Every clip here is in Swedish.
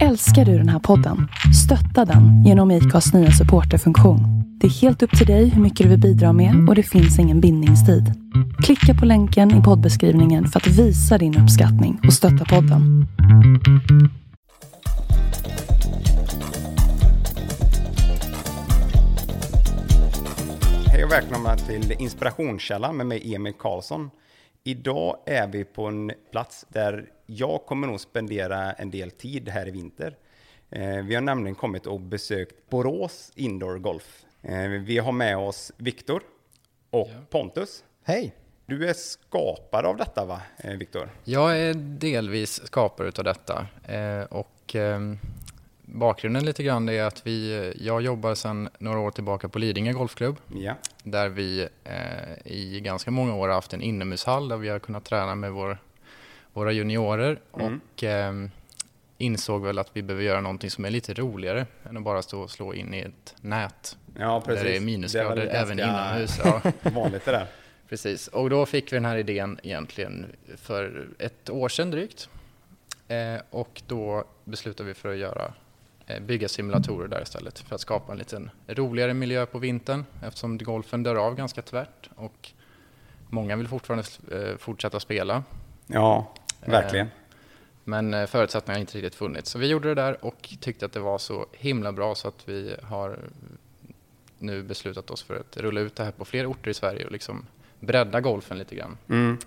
Älskar du den här podden? Stötta den genom IKAs nya supporterfunktion. Det är helt upp till dig hur mycket du vill bidra med och det finns ingen bindningstid. Klicka på länken i poddbeskrivningen för att visa din uppskattning och stötta podden. Hej och välkomna till Inspirationskällan med mig Emil Karlsson. Idag är vi på en plats där jag kommer nog spendera en del tid här i vinter. Eh, Vi har nämligen kommit och besökt Borås Indoor Golf. Eh, Vi har med oss Viktor och Pontus. Hej! Du är skapare av detta va, eh, Viktor? Jag är delvis skapare utav detta och eh, bakgrunden lite grann är att vi, jag jobbar sedan några år tillbaka på Lidingö Golfklubb Ja. där vi eh, i ganska många år har haft en inomhushall där vi har kunnat träna med vår, våra juniorer Mm. och eh, insåg väl att vi behöver göra någonting som är lite roligare än att bara stå och slå in i ett nät Ja, precis. där det är Det är minusgrader även inomhus. Ja. Vanligt det där. Precis, och då fick vi den här idén egentligen för ett år sedan drygt. Eh, och då beslutade vi för att göra, bygga simulatorer där istället för att skapa en liten roligare miljö på vintern eftersom golfen dör av ganska tvärt och många vill fortfarande eh, fortsätta spela. Ja, verkligen. Men eh, förutsättningarna har inte riktigt funnits. Så vi gjorde det där och tyckte att det var så himla bra så att vi har nu beslutat oss för att rulla ut det här på fler orter i Sverige och liksom bredda golfen lite grann. Mm.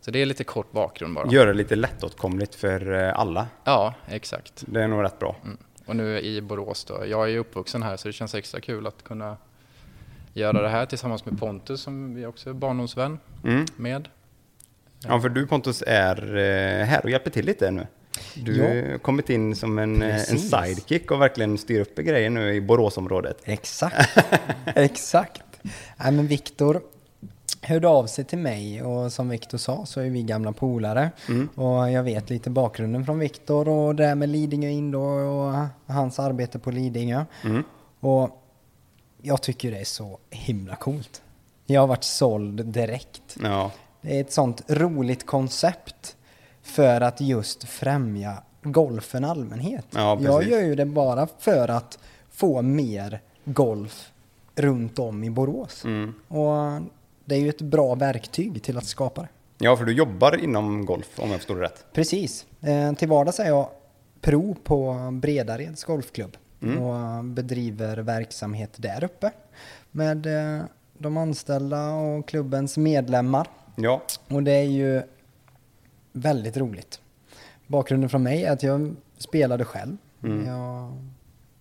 Så det är lite kort bakgrund bara. Göra det lite lättåtkomligt för eh, alla. Ja, exakt. Det är nog rätt bra. Mm. Och nu i Borås då. Jag är ju uppvuxen här så det känns extra kul att kunna göra det här tillsammans med Pontus som vi också är barndomsvän Mm. med. Ja, för du Pontus är eh, här och hjälper till lite nu. Du Ja. har kommit in som en, eh, en sidekick och verkligen styr upp grejer nu i Boråsområdet. Exakt. Exakt. Nej, men Viktor hörde av sig till mig och som Viktor sa så är vi gamla polare. Och jag vet lite bakgrunden från Viktor och det här med Lidingö Indoor och hans arbete på Lidingö. Och jag tycker det är så himla coolt. Jag har varit såld direkt. Ja, Det är ett sånt roligt koncept för att just främja golfen allmänhet. Ja, jag gör ju det bara för att få mer golf runt om i Borås. Mm. Och det är ju ett bra verktyg till att skapa det. ja, för du jobbar inom golf om jag förstår det rätt. Precis. Eh, till vardags är jag pro på Bredareds golfklubb Mm. och bedriver verksamhet där uppe med eh, de anställda och klubbens medlemmar. Ja, Och det är ju väldigt roligt. Bakgrunden från mig är att jag spelade själv. Mm. Jag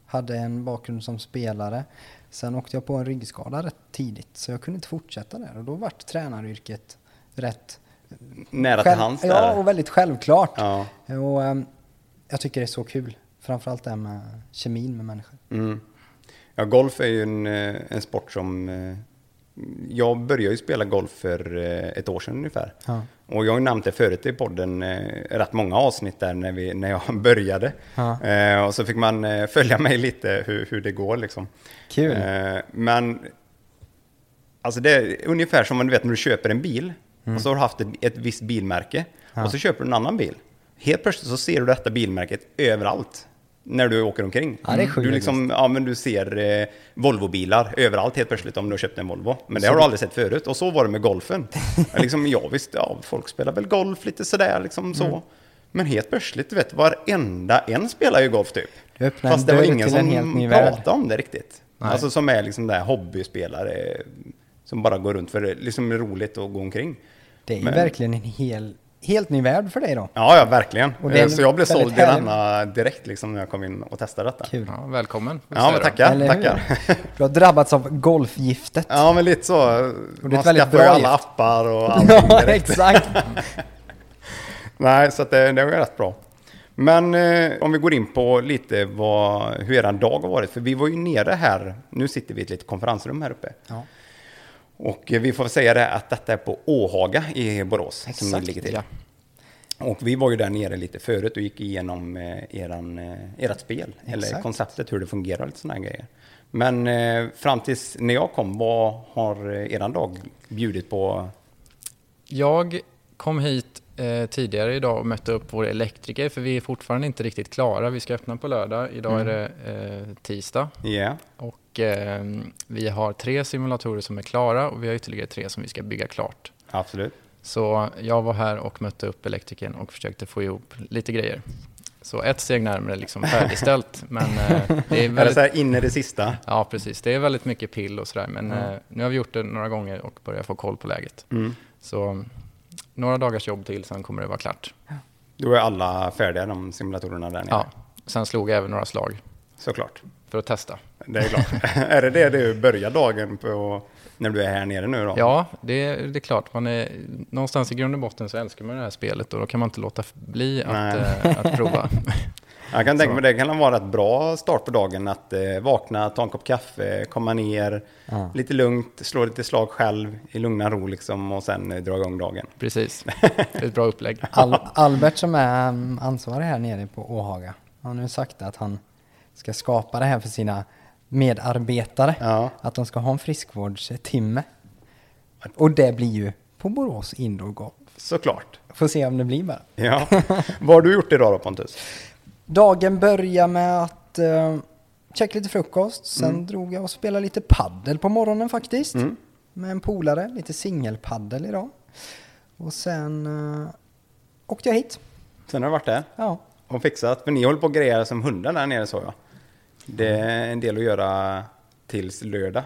hade en bakgrund som spelare. Sen åkte jag på en ryggskada rätt tidigt så jag kunde inte fortsätta där och då vart tränaryrket rätt nära till hands Ja, där. och väldigt självklart. Ja. Och ehm, jag tycker det är så kul. Framförallt det här med kemin med människor. Mm. Ja, golf är ju en, eh, en sport som... Jag började ju spela golf för eh, ett år sedan ungefär. Ja. Och jag har ju nämnt det förut i podden, eh, rätt många avsnitt där när, vi, när jag började. Ja. Eh, och så fick man följa mig lite hur, hur det går liksom. Kul. Eh, men alltså det är ungefär som man vet när du köper en bil och så har du haft ett, ett visst bilmärke Mm. Ja. och så köper du en annan bil. Helt plötsligt så ser du detta bilmärket överallt när du åker omkring. Ja, du, liksom, ja, men du ser eh, Volvobilar överallt helt plötsligt om du har köpt en Volvo. Men det har du aldrig sett förut. Och så var det med golfen. Liksom, ja visst, ja, folk spelar väl golf lite sådär liksom så. Mm. Men helt plötsligt, du vet, varenda en spelar ju golf typ. Fast det var ingen som pratade om det riktigt. Alltså som är liksom där hobbyspelare som bara går runt för det liksom är roligt att gå omkring. Det är ju Men- verkligen en hel, helt ny värld för dig då. Ja, ja, verkligen. Och det är Så jag blev såld i denna direkt liksom när jag kom in och testade detta. Kul. Ja, välkommen. Ja, men tackar, Eller hur? tackar. Du har drabbats av golfgiftet. Ja, men lite så. är Man skaffar ju alla gift. appar och allting Ja, exakt. Nej, så att det, det var rätt bra. Men eh, om vi går in på lite vad, hur er dag har varit. För vi var ju nere här, nu sitter vi i ett litet konferensrum här uppe. Ja. Och vi får säga det att detta är på Åhaga i Borås som Exakt, ni ligger till. ja. Och vi var ju där nere lite förut och gick igenom eh, eran, eh, ert spel, eller Exakt. konceptet, hur det fungerar och lite sådana grejer. Men eh, fram tills när jag kom, vad har eran dag bjudit på? Jag kom hit eh, tidigare idag och mötte upp vår elektriker för vi är fortfarande inte riktigt klara. Vi ska öppna på lördag. Idag är det eh, tisdag Ja, och eh, vi har tre simulatorer som är klara och vi har ytterligare tre som vi ska bygga klart. absolut. Så jag var här och mötte upp elektrikern och försökte få ihop lite grejer. Så ett steg närmare liksom färdigställt. men eh, det är väldigt, så här in i det sista? ja, precis. Det är väldigt mycket pill och sådär. Men eh, nu har vi gjort det några gånger och börjar få koll på läget. Mm. Så några dagars jobb till, sen kommer det vara klart. Då är alla färdiga, de simulatorerna där nere. Ja, sen slog jag även några slag Såklart. För att testa. Det är klart. är det det du börjar dagen på när du är här nere nu då? Ja, det, det är klart. Man är, någonstans i grund och botten så älskar man det här spelet och då kan man inte låta bli att, eh, att prova. Jag kan tänka mig det kan vara ett bra start på dagen att eh, vakna, ta en kopp kaffe, komma ner, Ja. lite lugnt, slå lite slag själv i lugna ro liksom och sen eh, dra igång dagen. Precis, ett bra upplägg. Al Albert som är mm, ansvarig här nere på Åhaga har nu sagt att han ska skapa det här för sina medarbetare. Ja. Att de ska ha en friskvårdstimme. Och det blir ju på Borås Indoor Golf. Såklart. Får se om det blir bara. Ja. Vad har du gjort idag då Pontus? Dagen börjar med att uh, käka lite frukost. Sen Mm. drog jag och spelade lite paddel på morgonen faktiskt. Mm. Med en polare. Lite singelpaddel idag. Och sen uh, åkte jag hit. Sen har du varit där Ja. och fixat, för ni håller på och grejer som hundar där nere så jag. Det är en del att göra tills lördag.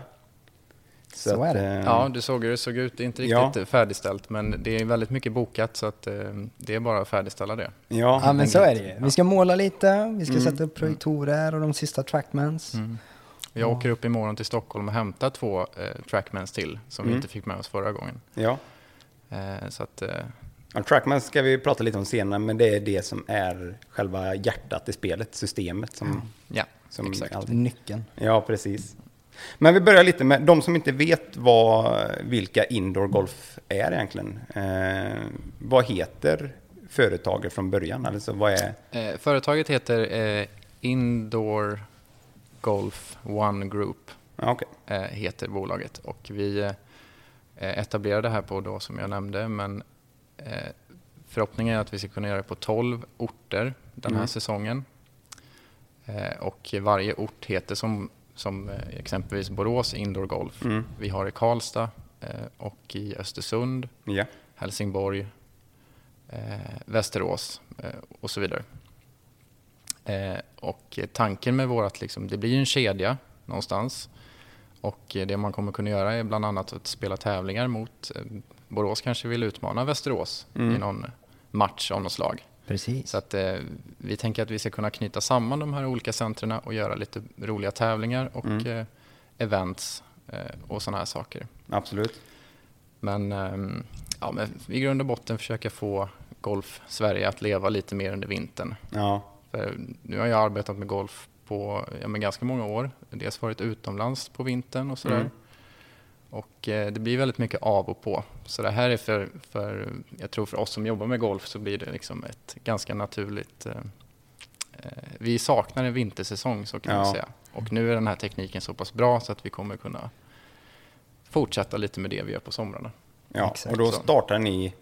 Så är det. eh, Ja, du såg hur det såg ut. Det är inte Ja. riktigt färdigställt, men det är väldigt mycket bokat så att eh, det är bara att färdigställa det. ja, Ja men så är det ju. Ja. Vi ska måla lite, vi ska Mm. sätta upp projektorer och de sista trackmans. Mm. Jag åker upp imorgon till Stockholm och hämtar två eh, trackmans till som vi Mm. inte fick med oss förra gången. ja. Eh, så att, eh, Ja, Trackman ska vi prata lite om senare, men det är det som är själva hjärtat i spelet, systemet som, ja, som exakt. Nyckeln. Ja, precis. Men vi börjar lite med de som inte vet vad, vilka indoor golf är egentligen. Eh, vad heter företaget från början? Alltså vad är... Eh, företaget heter eh, Indoor Golf One Group. Ja, okej. eh, heter bolaget. Och vi eh, etablerade det här på då som jag nämnde, men eh, förhoppningen är att vi ska kunna göra det på 12 orter den här Mm. säsongen. Eh, och varje ort heter som, som eh, exempelvis Borås Indoor Golf. Mm. Vi har i Karlstad eh, och i Östersund, Ja. Helsingborg, Västerås och så vidare. Och tanken med vårat, liksom, det blir ju en kedja någonstans. Och det man kommer kunna göra är bland annat att spela tävlingar mot Borås kanske vill utmana Västerås Mm. i någon match av något slag. Precis. Så att eh, vi tänker att vi ska kunna knyta samman de här olika centrerna och göra lite roliga tävlingar och Mm. eh, events eh, och sådana här saker. Absolut. Men, ehm, ja, men i grund och botten försöka få Golf Sverige att leva lite mer under vintern. Ja. För nu har jag arbetat med golf på ja, men ganska många år. Dels varit utomlands på vintern och sådär. Mm. Och eh, det blir väldigt mycket av och på. Så det här är för, för, jag tror för oss som jobbar med golf så blir det liksom ett ganska naturligt... Eh, eh, vi saknar en vintersäsong så kan man Ja. säga. Och nu är den här tekniken så pass bra så att vi kommer kunna fortsätta lite med det vi gör på somrarna. ja. Exakt Och då startar ni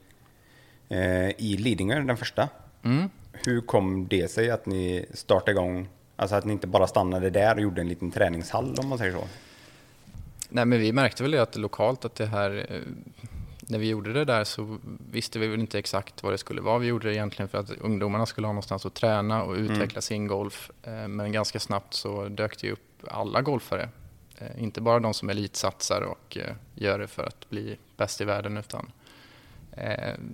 eh, i Lidingö, den första. Mm. Hur kom det sig att ni startade igång, alltså att ni inte bara stannade där och gjorde en liten träningshall om man säger så? Nej, men vi märkte väl det att lokalt att det här, eh, när vi gjorde det där så visste vi väl inte exakt vad det skulle vara. Vi gjorde det egentligen för att ungdomarna skulle ha någonstans att träna och utveckla sin golf. Eh, Men ganska snabbt så dök det upp alla golfare. Eh, Inte bara de som elitsatsar och gör det för att bli bäst i världen utan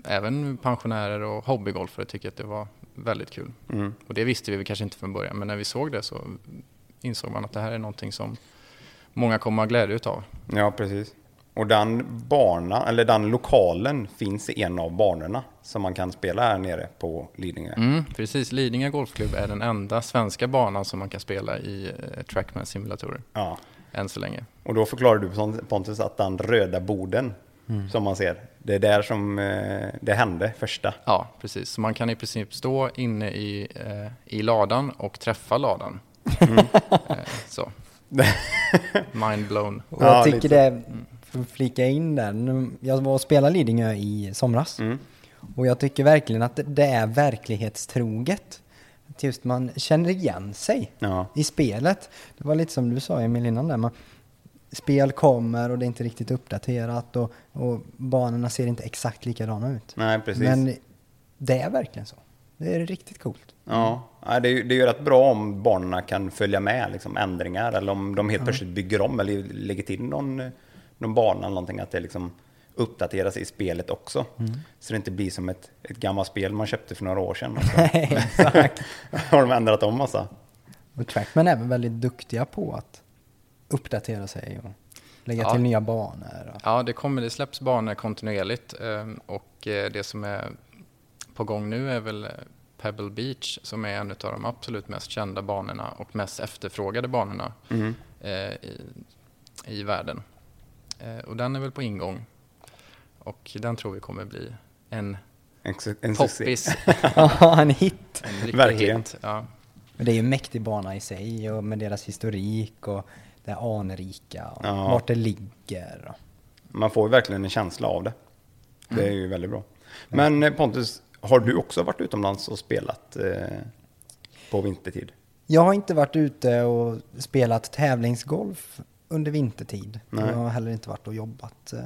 även pensionärer och hobbygolfare tycker att det var väldigt kul. Mm. Och det visste vi kanske inte från början men när vi såg det så insåg man att det här är någonting som många kommer ha glädje utav. Ja, precis. Och den banan, eller den lokalen finns i en av banorna som man kan spela här nere på Lidingö. Mm, precis, Lidingö Golfklubb är den enda svenska banan som man kan spela i eh, Trackman-simulatorer Ja. än så länge. Och då förklarar du Pontus att den röda boden som man ser, det är där som eh, det hände första. Ja, precis. Så man kan i princip stå inne i, eh, i ladan och träffa ladan. Eh, så. Mind blown. Och Ja, jag tycker lite. det, för att flika in där, nu- jag var och spelade Lidingö i somras. Mm. Och jag tycker verkligen att det är verklighetstroget. Att just man känner igen sig Ja. i spelet. Det var lite som du sa Emil innan där. Man, spel kommer och det är inte riktigt uppdaterat och, och banorna ser inte exakt likadana ut. Nej, precis. Men det är verkligen så. Det är riktigt coolt. Ja, ja, det, är, ju- det är ju rätt bra om barnen kan följa med liksom, ändringar eller om de helt plötsligt bygger om eller lägger till någon, någon bana eller någonting, att det liksom uppdateras i spelet också. Så det inte blir som ett, ett gammalt spel man köpte för några år sedan. Och så Exakt. har de ändrat om massa. Och Trackman är väl väldigt duktiga på att uppdatera sig och lägga Ja. till nya banor. Och, Ja, det, kommer, det släpps banor kontinuerligt ehm, och eh, det som är på gång nu är väl Pebble Beach som är en av de absolut mest kända banorna och mest efterfrågade banorna Mm. eh, i, i världen. Eh, och den är väl på ingång och den tror vi kommer bli en En, en poppis, Ja, en hit! en Verkligen. hit. Ja. Men det är ju en mäktig bana i sig och med deras historik och det anrika och Ja. vart det ligger. Man får ju verkligen en känsla av det. Det är ju väldigt bra. Men eh, Pontus, har du också varit utomlands och spelat eh, på vintertid? Jag har inte varit ute och spelat tävlingsgolf under vintertid. Nej. Jag har heller inte varit och jobbat eh,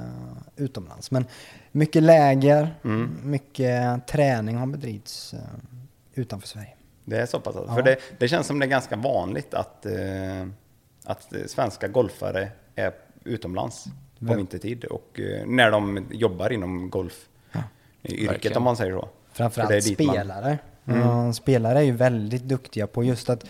utomlands. Men mycket läger, Mm. mycket träning har bedrivits eh, utanför Sverige. Det är så pass alltså. Ja. För det, det känns som det är ganska vanligt att, eh, att svenska golfare är utomlands på vintertid och eh, när de jobbar inom golf yrket Verkligen. om man säger så. Är Framförallt dit man- Mm. spelare. Spelare är ju väldigt duktiga på just att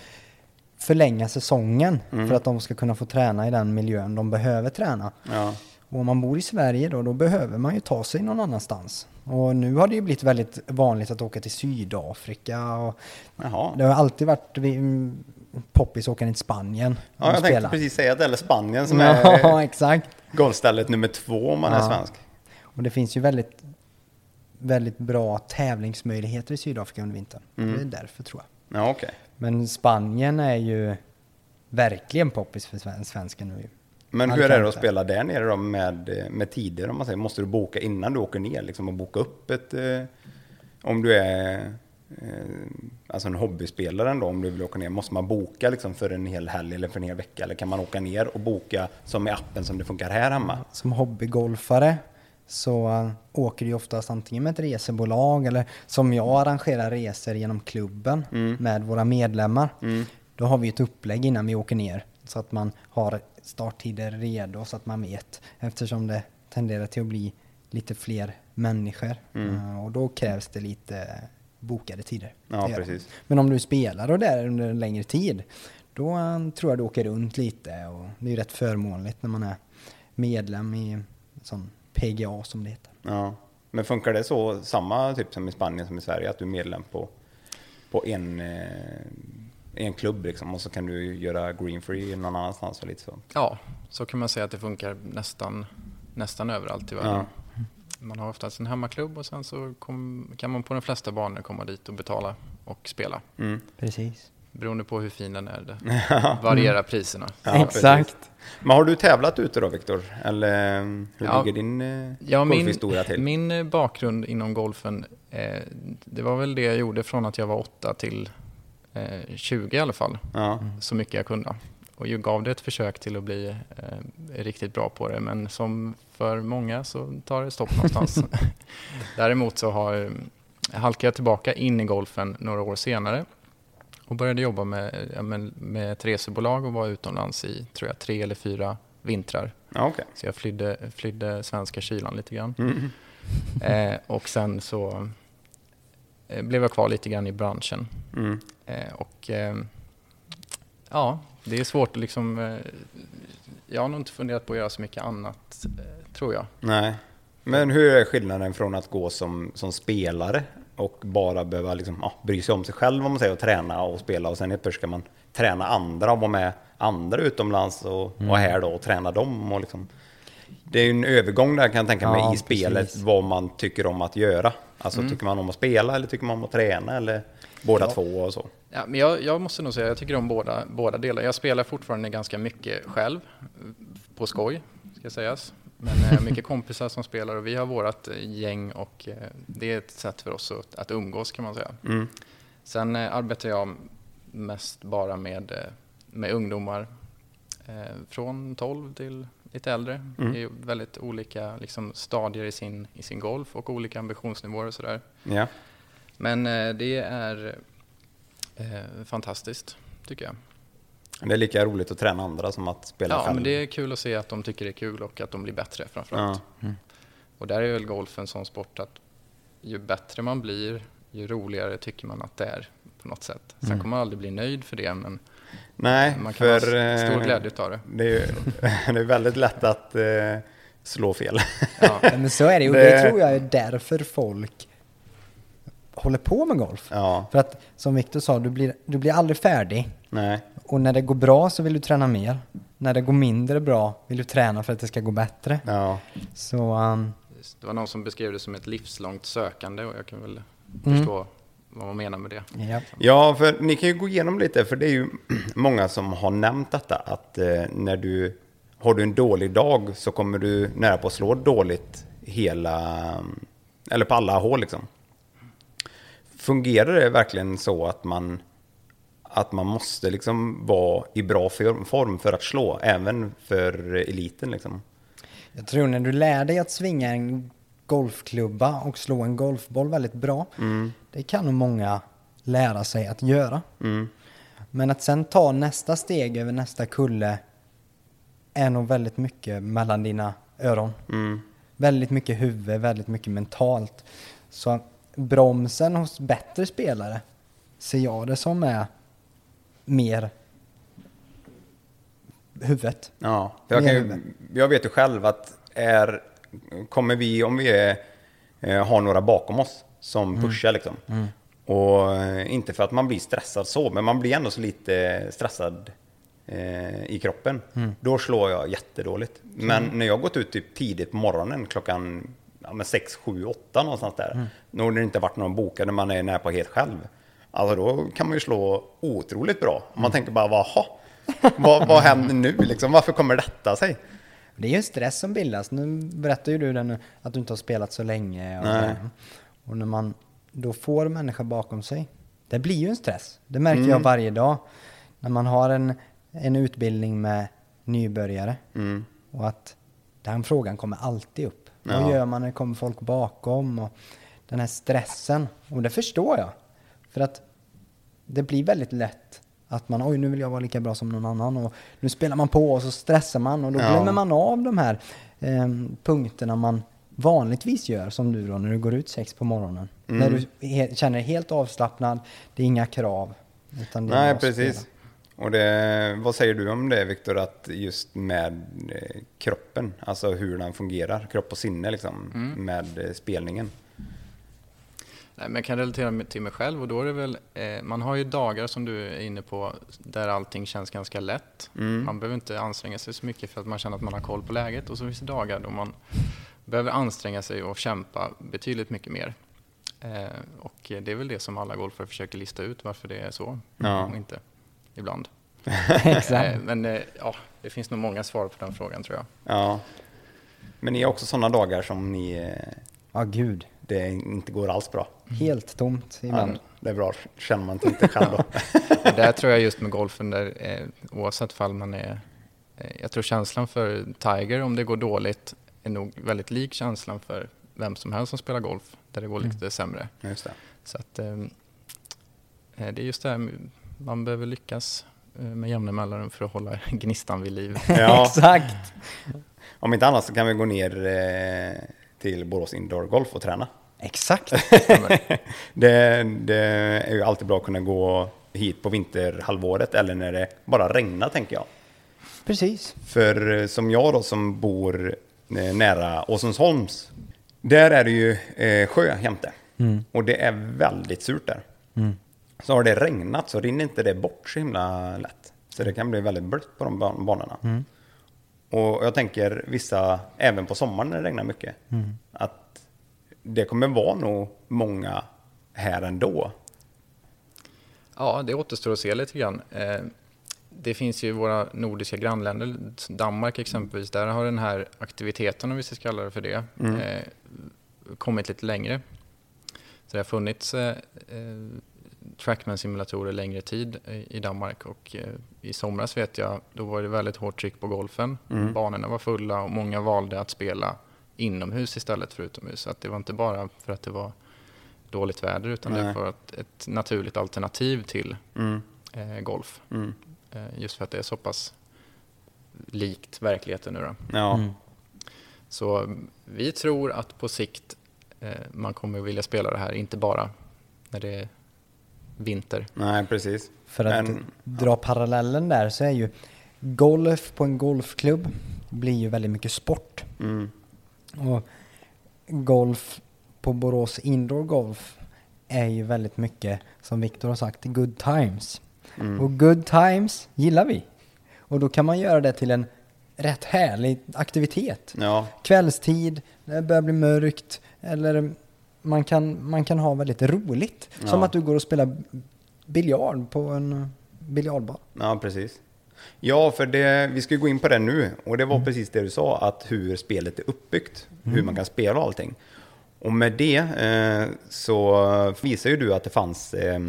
förlänga säsongen Mm. för att de ska kunna få träna i den miljön de behöver träna. Ja, Och om man bor i Sverige då, då behöver man ju ta sig någon annanstans. Och nu har det ju blivit väldigt vanligt att åka till Sydafrika och Jaha. det har alltid varit mm, poppis att åka till Spanien Ja, jag tänkte spela. precis säga det, eller Spanien som Ja, är exakt. golfstället nummer två om man är Ja. svensk. Och det finns ju väldigt, väldigt bra tävlingsmöjligheter i Sydafrika under vintern. Mm. Det är därför tror jag. Ja, okej. Men Spanien är ju verkligen poppis för sven- svensken nu. Men hur är det att spela där nere då med, med tider om man säger? Måste du boka innan du åker ner liksom och boka upp ett... Eh, om du är eh, alltså en hobbyspelare ändå, om du vill åka ner, måste man boka liksom för en hel helg eller för en hel vecka? Eller kan man åka ner och boka som i appen som det funkar här hemma? Som hobbygolfare så äh, åker du oftast antingen med ett resebolag eller som jag arrangerar resor genom klubben med våra medlemmar. Då har vi ett upplägg innan vi åker ner så att man har starttider redo så att man vet eftersom det tenderar till att bli lite fler människor Äh, och då krävs det lite bokade tider. Ja, precis. Men om du spelar och där under en längre tid, då eh, tror jag du åker runt lite och det är rätt förmånligt när man är medlem i sån PGA som det heter. Ja. Men funkar det så, samma typ som i Spanien som i Sverige, att du är medlem på, på en, eh, en klubb liksom, och så kan du göra green free någon annanstans och lite så? ja, så kan man säga att det funkar nästan, nästan överallt i världen. Ja. Man har oftast en hemmaklubb och sen så kom, kan man på de flesta banor komma dit och betala och spela. Mm. Precis. Beroende på hur fin den är, det varierar priserna. Ja, Exakt. precis. Men har du tävlat ute då, Viktor? Eller eh, hur Ja. ligger din eh, Ja, min, golfhistoria till? min eh, bakgrund inom golfen, eh, det var väl det jag gjorde från att jag var 8 till eh, 20 i alla fall. Ja. Så mycket jag kunde. Och jag gav det ett försök till att bli eh, riktigt bra på det. Men som för många så tar det stopp någonstans. Däremot så har, eh, halkade jag tillbaka in i golfen några år senare. Och började jobba med, ja, men med ett resebolag och var utomlands i tror jag, tre eller fyra vintrar. Ja, okej. Så jag flydde, flydde svenska kylan lite grann. Mm. Eh, och sen så eh, blev jag kvar lite grann i branschen. Mm. Eh, och eh, ja, det är svårt att liksom... Eh, jag har nog inte funderat på att göra så mycket annat, eh, tror jag. Nej. Men hur är skillnaden från att gå som, som spelare och bara behöva liksom, ja, bry sig om sig själv om man säger och träna och spela och sen helt plötsligt ska man träna andra och vara med andra utomlands och, och här då och träna dem och liksom. Det är ju en övergång där kan jag tänka mig Ja, i spelet precis. vad man tycker om att göra. Alltså tycker man om att spela eller tycker man om att träna eller båda Ja. två och så. Ja, men jag, jag måste nog säga jag tycker om båda, båda delar. Jag spelar fortfarande ganska mycket själv, på skoj, ska sägas. Men eh, mycket kompisar som spelar och vi har vårt eh, gäng och eh, det är ett sätt för oss att, att umgås kan man säga. Mm. Sen eh, arbetar jag mest bara med, med ungdomar från 12 till lite äldre Mm. i väldigt olika liksom, stadier i sin, i sin golf och olika ambitionsnivåer och sådär. Ja. Men det är fantastiskt tycker jag. Det är lika roligt att träna andra som att spela Ja, själv. men det är kul att se att de tycker det är kul och att de blir bättre framförallt. Ja. Och där är väl golf en sån sport att ju bättre man blir, ju roligare tycker man att det är på något sätt. Sen kommer man aldrig bli nöjd för det, men Nej, man kan för ha stor eh, glädje av det. det är, ju, det är väldigt lätt att eh, slå fel. Ja. Ja, men så är det. Det- Det tror jag är därför folk håller på med golf. Ja, För att som Viktor sa, du blir, du blir aldrig färdig. nej. Och när det går bra så vill du träna mer. När det går mindre bra vill du träna för att det ska gå bättre. Ja. Så um, Det var någon som beskrev det som ett livslångt sökande och jag kan väl Mm. förstå vad man menar med det. ja. ja, för ni kan ju gå igenom lite, för det är ju många som har nämnt detta, att eh, när du har du en dålig dag så kommer du nära på att slå dåligt hela, eller på alla hål liksom. Fungerar det verkligen så att man, att man måste liksom vara i bra for- form för att slå, även för eliten liksom? Jag tror när du lär dig att svinga en golfklubba och slå en golfboll väldigt bra, det kan nog många lära sig att göra. Mm. Men att sen ta nästa steg över nästa kulle är nog väldigt mycket mellan dina öron. Mm. Väldigt mycket huvud, väldigt mycket mentalt. Så bromsen hos bättre spelare ser jag det som är mer huvudet. Ja, jag, kan ju, jag vet ju själv att är, kommer vi, om vi är, eh, har några bakom oss som pushar liksom. Och eh, inte för att man blir stressad så, men man blir ändå så lite stressad eh, i kroppen. Då slår jag jättedåligt. Men när jag gått ut typ tidigt på morgonen, klockan ja, men 6, 7, 8 någonstans där. När det inte varit någon bokad, när man är nära på helt själv. Alltså då kan man ju slå otroligt bra. Man tänker bara, vaha, vad, vad händer nu liksom? Varför kommer detta sig? Det är ju en stress som bildas. Nu berättar ju du den, att du inte har spelat så länge. Och, och när man då får människor bakom sig. Det blir ju en stress. Det märker jag varje dag. När man har en, en utbildning med nybörjare. Mm. Och att den frågan kommer alltid upp. Ja. Vad gör man när det kommer folk bakom? Och den här stressen. Och det förstår jag. För att det blir väldigt lätt att man, oj nu vill jag vara lika bra som någon annan och nu spelar man på och så stressar man och då Ja. glömmer man av de här eh, punkterna man vanligtvis gör som du då när du går ut sex på morgonen. Mm. När du he- känner dig helt avslappnad, det är inga krav. Utan det Nej, precis. spela. Och det, vad säger du om det Viktor, att just med eh, kroppen, alltså hur den fungerar, kropp och sinne liksom, med eh, spelningen? Nej, men jag kan relatera med- till mig själv och då är det väl, eh, man har ju dagar som du är inne på där allting känns ganska lätt. Mm. Man behöver inte anstränga sig så mycket för att man känner att man har koll på läget och så finns det dagar då man behöver anstränga sig och kämpa betydligt mycket mer. Eh, och det är väl det som alla golfare försöker lista ut varför det är så Ja. och inte ibland. Exakt. Eh, men eh, ja, det finns nog många svar på den frågan tror jag. Ja. Men ni har också sådana dagar som ni, eh, Ja, gud. Det inte går alls bra? Helt tomt ibland. Ja, det är bra, känner man inte själv då. Där tror jag just med golfen, där, eh, oavsett fall man är... Eh, jag tror känslan för Tiger om det går dåligt är nog väldigt lik känslan för vem som helst som spelar golf, där det går lite sämre. Just det. Så att, eh, eh, det är just det här, man behöver lyckas eh, med jämna mellanrum för att hålla gnistan vid liv. Ja, Exakt. om inte annat så kan vi gå ner eh, till Borås Indoor Golf och träna. Exakt. Det, det är ju alltid bra att kunna gå hit på vinterhalvåret eller när det bara regnar tänker jag. Precis. För eh, som jag då som bor eh, nära Åsensholms, där är det ju eh, sjö jämte. Och det är väldigt surt där. Så har det regnat så rinner inte det bort så himla lätt. Så det kan bli väldigt blött på de ban- banorna. Och jag tänker vissa, även på sommaren när det regnar mycket, att det kommer vara nog många här ändå. Ja, det återstår att se lite grann. Eh, det finns ju våra nordiska grannländer, Danmark exempelvis, där har den här aktiviteten, om vi ska kalla det för det, Mm. eh, kommit lite längre. Så det har funnits eh, Trackman-simulatorer längre tid i, Danmark och eh, i somras vet jag, då var det väldigt hårt tryck på golfen. Mm. Banorna var fulla och många valde att spela inomhus istället för utomhus. Så att det var inte bara för att det var dåligt väder utan det Nej. var ett, ett naturligt alternativ till Mm. eh, golf. Mm. Eh, just för att det är så pass likt verkligheten nu då. Ja. Mm. Så vi tror att på sikt eh, man kommer vilja spela det här, inte bara när det är vinter. Nej, precis. För att Men- dra parallellen där så är ju golf på en golfklubb blir ju väldigt mycket sport. Mm. Och golf på Borås Indoor Golf är ju väldigt mycket, som Viktor har sagt, good times. Mm. Och good times gillar vi. Och då kan man göra det till en rätt härlig aktivitet. Ja. Kvällstid, när det börjar bli mörkt, eller man kan, man kan ha väldigt roligt. Som Ja. att du går och spelar biljard på en biljardbana. ja, precis. Ja, för det, vi ska gå in på det nu. Och det var Mm. precis det du sa, att hur spelet är uppbyggt. Hur man kan spela och allting. Och med det eh, så visar ju du att det fanns eh,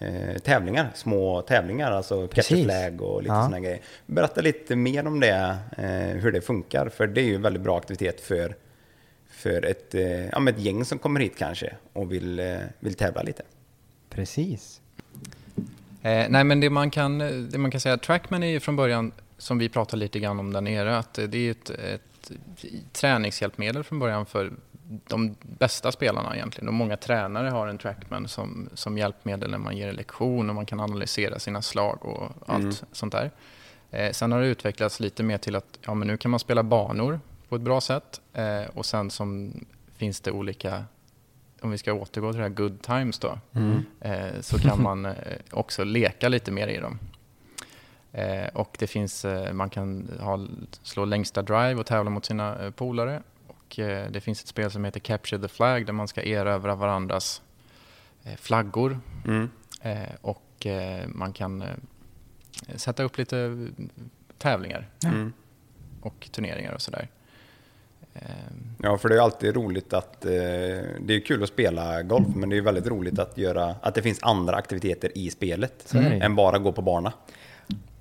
eh, tävlingar, små tävlingar, alltså catch a Precis. flag och lite Ja. sådana grejer. Berätta lite mer om det, eh, hur det funkar, för det är ju en väldigt bra aktivitet för, för ett, eh, ja, ett gäng som kommer hit kanske och vill, eh, vill tävla lite. Precis. Eh, nej, men det man, kan, det man kan säga, Trackman är ju från början, som vi pratade lite grann om där nere, att det är ett, ett träningshjälpmedel från början för de bästa spelarna egentligen. Och många tränare har en Trackman som, som hjälpmedel när man ger en lektion och man kan analysera sina slag och allt sånt där. Eh, sen har det utvecklats lite mer till att ja, men nu kan man spela banor på ett bra sätt eh, och sen som finns det olika om vi ska återgå till det här good times då, eh, så kan man eh, också leka lite mer i dem. Och det finns, man kan ha, slå längsta drive och tävla mot sina polare. Och det finns ett spel som heter Capture the Flag där man ska erövra varandras flaggor. Mm. Och man kan sätta upp lite tävlingar Mm. och turneringar och sådär. Eh, Ja, för det är alltid roligt att... Eh, det är kul att spela golf, men det är väldigt roligt att göra... Att det finns andra aktiviteter i spelet. ju. Än bara gå på bana.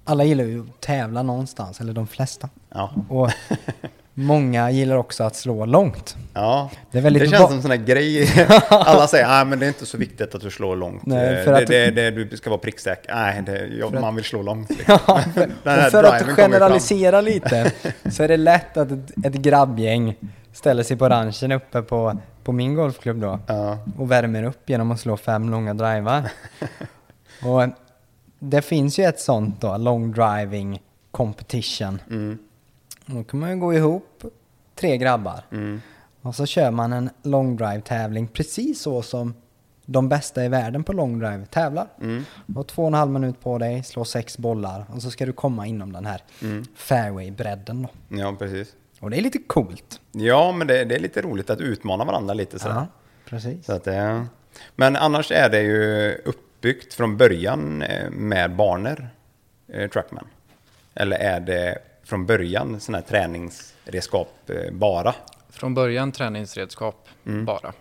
Alla gillar ju att tävla någonstans, eller de flesta. Ja. Och många gillar också att slå långt. Ja, Det det känns som en sån här grej. Alla säger att men det är inte så viktigt att du slår långt. Nej, Eh, för det, att- det, det, du ska vara pricksäker. Nej, det, För att- man vill slå långt. Liksom. Ja, för, för driven att generalisera lite så är det lätt att ett, ett grabbgäng ställer sig på ranchen uppe på, på min golfklubb då Ja. och värmer upp genom att slå fem långa drivar. och det finns ju ett sånt då, long driving competition. Mm, Då kan man ju gå ihop tre grabbar mm, och så kör man en long drive tävling precis så som de bästa i världen på long drive tävlar. mm, Du har två och en halv minut på dig, slå sex bollar och så ska du komma inom den här mm. fairway-bredden då. Ja, precis. Och det är lite coolt. Ja, men det, det är lite roligt att utmana varandra lite sådär. Ja, precis. Så att det, men annars är det ju uppbyggt från början eh, med banor, eh, Trackman. Eller är det från början sådana här träningsredskap eh, bara? Från början träningsredskap Mm. bara.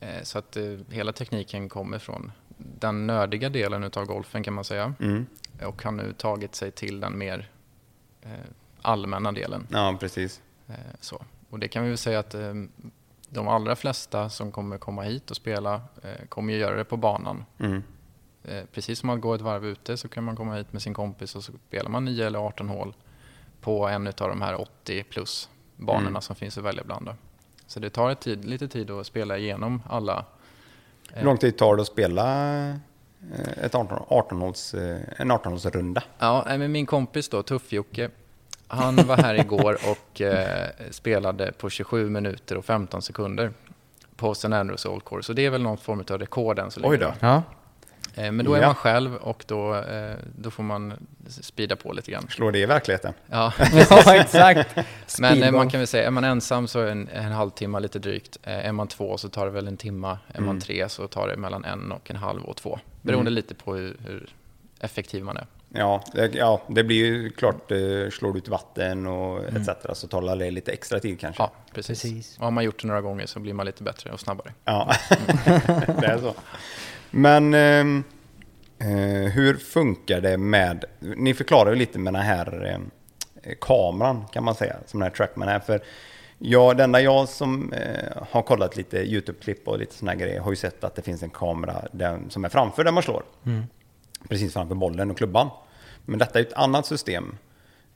Eh, Så att eh, hela tekniken kommer från den nördiga delen utav golfen kan man säga. Mm. Och har nu tagit sig till den mer allmänna delen. Ja, precis. Så. Och det kan vi väl säga att de allra flesta som kommer komma hit och spela kommer ju göra det på banan. Mm. Precis som att gå ett varv ute så kan man komma hit med sin kompis och så spelar man 9 eller 18 hål på en av de här 80 plus banorna Mm. som finns att välja bland. Då. Så det tar ett tid, lite tid att spela igenom alla. Hur lång tid tar det att spela eh, ett 18, 18 håls, eh, en 18-hålsrunda? Ja, men min kompis då, Tuff-Jocke, han var här igår och eh, spelade på 27 minuter och 15 sekunder på St. Andrews Old Course. Så det är väl någon form av rekord än så länge. Oj då. Ja, Eh, men då är Ja. man själv och då, eh, då får man speeda på lite grann. Slår det i verkligheten? Ja. ja exakt. Men eh, man kan väl säga, är man ensam så är en, en halvtimme lite drygt. Eh, är man två så tar det väl en timma. Är man Mm. tre så tar det mellan en och en halv och två. Beroende Mm. lite på hur, hur effektiv man är. Ja, det, ja, det blir ju klart, eh, slår du ut vatten och etc. så tar det lite extra tid kanske. Ja, precis. Precis. Och har man gjort det några gånger så blir man lite bättre och snabbare. Ja, det är så. Men ehm, eh, hur funkar det med, ni förklarar ju lite med den här eh, kameran kan man säga, som den här Trackman är. För jag, det enda jag som eh, har kollat lite YouTube-klipp och lite sådana grejer har ju sett att det finns en kamera där, som är framför där man slår. Precis framför bollen och klubban. Men detta är ett annat system.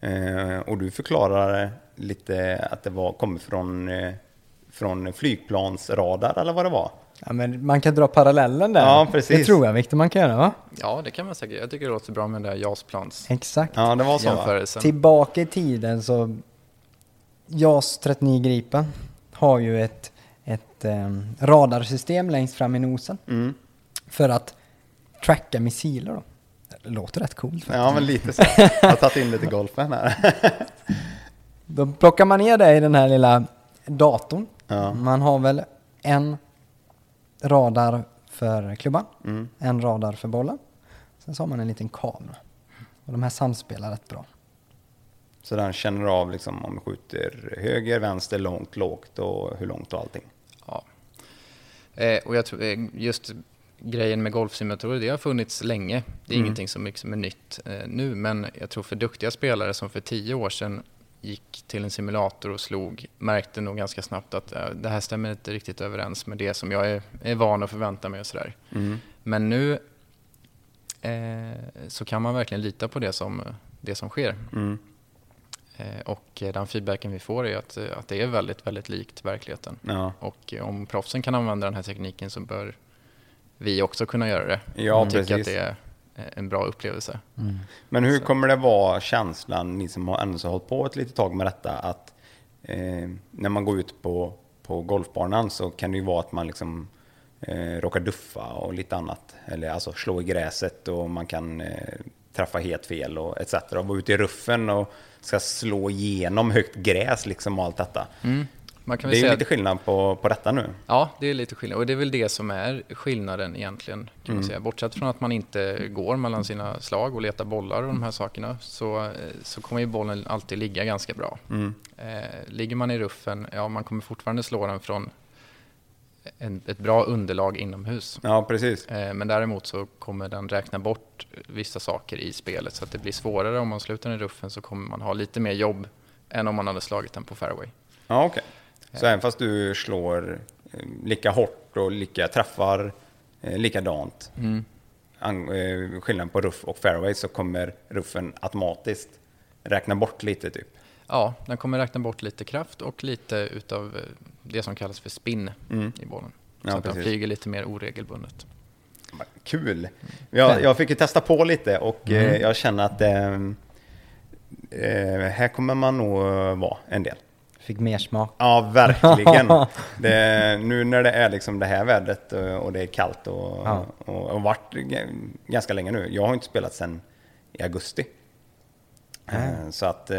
Eh, och du förklarar lite att det var, kommer från, eh, från flygplansradar eller vad det var. Ja, men man kan dra parallellen där. Ja, precis. Det tror jag Viktor man kan göra va? Ja, det kan man säkert. Jag tycker det låter bra med den där JAS-plans Exakt. Ja, det var så va? Tillbaka i tiden så JAS 39 Gripen har ju ett, ett em, radarsystem längst fram i nosen Mm. för att tracka missiler då. Det låter rätt coolt faktiskt. Ja, men lite så. Jag har tagit in lite golfen här. Då plockar man ner det i den här lilla datorn. Ja. Man har väl en radar för klubban, Mm. en radar för bollen. Sen så har man en liten kamera. Och de här samspelar rätt bra. Så den känner av liksom om du skjuter höger, vänster, långt, lågt och hur långt och allting. Ja. Eh, och jag tror eh, just grejen med golfsimulatorer, det har funnits länge. Det är Mm. ingenting som liksom är nytt eh, nu, men jag tror för duktiga spelare som för tio år sedan gick till en simulator och slog, märkte nog ganska snabbt att eh, det här stämmer inte riktigt överens med det som jag är, är van att förvänta mig och sådär. Mm. Men nu eh, så kan man verkligen lita på det som, det som sker. Mm. Eh, och den feedbacken vi får är att, eh, att det är väldigt, väldigt likt verkligheten. Ja, Och om proffsen kan använda den här tekniken så bör vi också kunna göra det. Ja, och tycka precis. att det är en bra upplevelse. Men hur Så. kommer det vara känslan, ni som har ändå hållit på ett litet tag med detta, att eh, när man går ut på, på golfbanan så kan det ju vara att man liksom eh, råkar duffa och lite annat. Eller alltså slå i gräset och man kan eh, träffa helt fel och etc. Och vara ute i ruffen och ska slå igenom högt gräs liksom och allt detta. Man kan Det är ju lite skillnad på, på detta nu. Ja, det är lite skillnad. Och det är väl det som är skillnaden egentligen. Kan Mm. man säga. Bortsett från att man inte går mellan sina slag och letar bollar och de här sakerna så, så kommer ju bollen alltid ligga ganska bra. Mm. Eh, ligger man i ruffen, ja man kommer fortfarande slå den från en, ett bra underlag inomhus. Ja, precis. Eh, Men däremot så kommer den räkna bort vissa saker i spelet så att det blir svårare om man slutar i ruffen så kommer man ha lite mer jobb än om man hade slagit den på fairway. Ja, okej. Så även fast du slår eh, lika hårt och lika träffar eh, likadant, an, eh, skillnad på ruff och fairway, så kommer ruffen automatiskt räkna bort lite typ. Ja, den kommer räkna bort lite kraft och lite utav det som kallas för spin i bollen. Så Ja, att den precis. flyger lite mer oregelbundet. Kul! Jag, jag fick ju testa på lite och eh, jag känner att eh, här kommer man nog vara en del. Fick mer smak. Ja, verkligen. det, nu när det är liksom det här vädret och, det är kallt och, Ja. och, och varit ganska länge nu. Jag har inte spelat sedan i augusti. Eh, Så att eh,